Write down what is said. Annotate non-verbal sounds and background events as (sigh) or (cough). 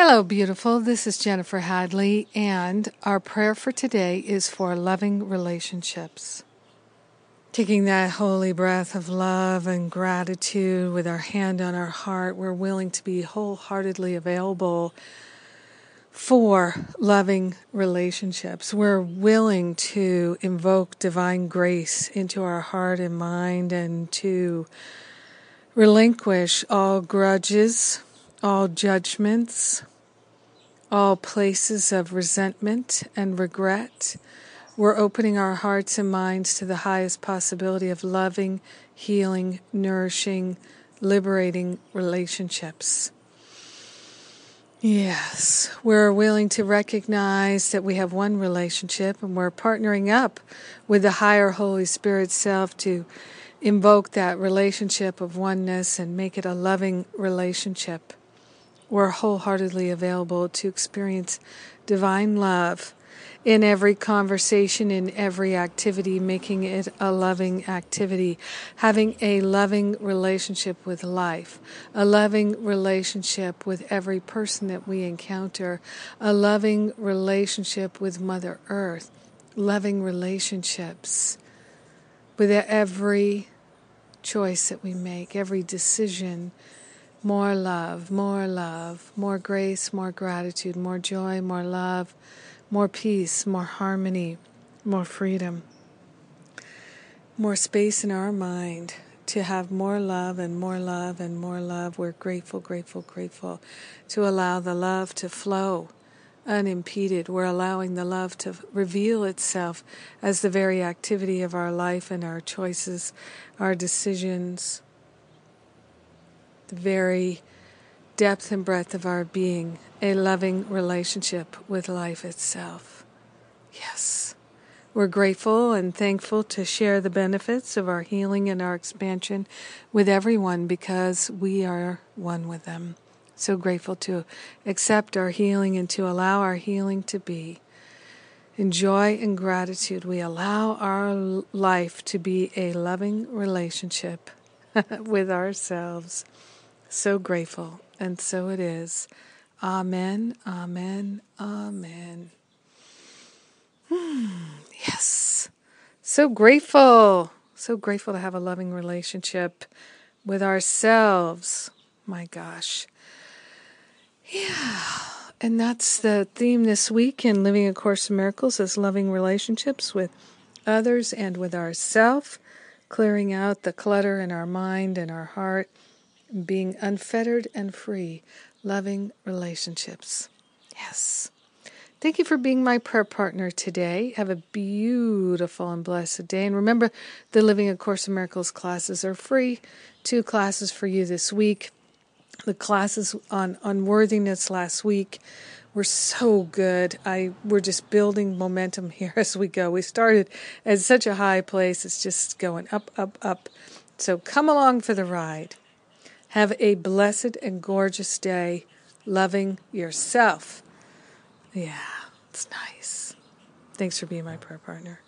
Hello, beautiful. This is Jennifer Hadley, and our prayer for today is for loving relationships. Taking that holy breath of love and gratitude with our hand on our heart, we're willing to be wholeheartedly available for loving relationships. We're willing to invoke divine grace into our heart and mind and to relinquish all grudges, all judgments, all places of resentment and regret. We're opening our hearts and minds to the highest possibility of loving, healing, nourishing, liberating relationships. Yes, we're willing to recognize that we have one relationship and we're partnering up with the higher Holy Spirit self to invoke that relationship of oneness and make it a loving relationship. We're wholeheartedly available to experience divine love in every conversation, in every activity, making it a loving activity, having a loving relationship with life, a loving relationship with every person that we encounter, a loving relationship with Mother Earth, loving relationships with every choice that we make, every decision. More love, more love, more grace, more gratitude, more joy, more love more peace, more harmony, more freedom, more space in our mind to have more love and more love and more love. We're grateful, grateful, grateful to allow the love to flow unimpeded. We're allowing the love to reveal itself as the very activity of our life and our choices, our decisions, the very depth and breadth of our being, a loving relationship with life itself. Yes. We're grateful and thankful to share the benefits of our healing and our expansion with everyone because we are one with them. So grateful to accept our healing and to allow our healing to be. In joy and gratitude, we allow our life to be a loving relationship (laughs) with ourselves. So grateful and so it is. Amen, amen, amen. Hmm, yes. So grateful. So grateful to have a loving relationship with ourselves. My gosh. Yeah. And that's the theme this week in Living A Course in Miracles is loving relationships with others and with ourself, clearing out the clutter in our mind and our heart being unfettered and free, loving relationships. Yes. Thank you for being my prayer partner today. Have a beautiful and blessed day. And remember, the Living A Course in Miracles classes are free. Two classes for you this week. The classes on unworthiness last week were so good. I we're just building momentum (laughs) here as we go. We started at such a high place. It's just going up, up, up. So come along for the ride. Have a blessed and gorgeous day loving yourself. Yeah, it's nice. Thanks for being my prayer partner.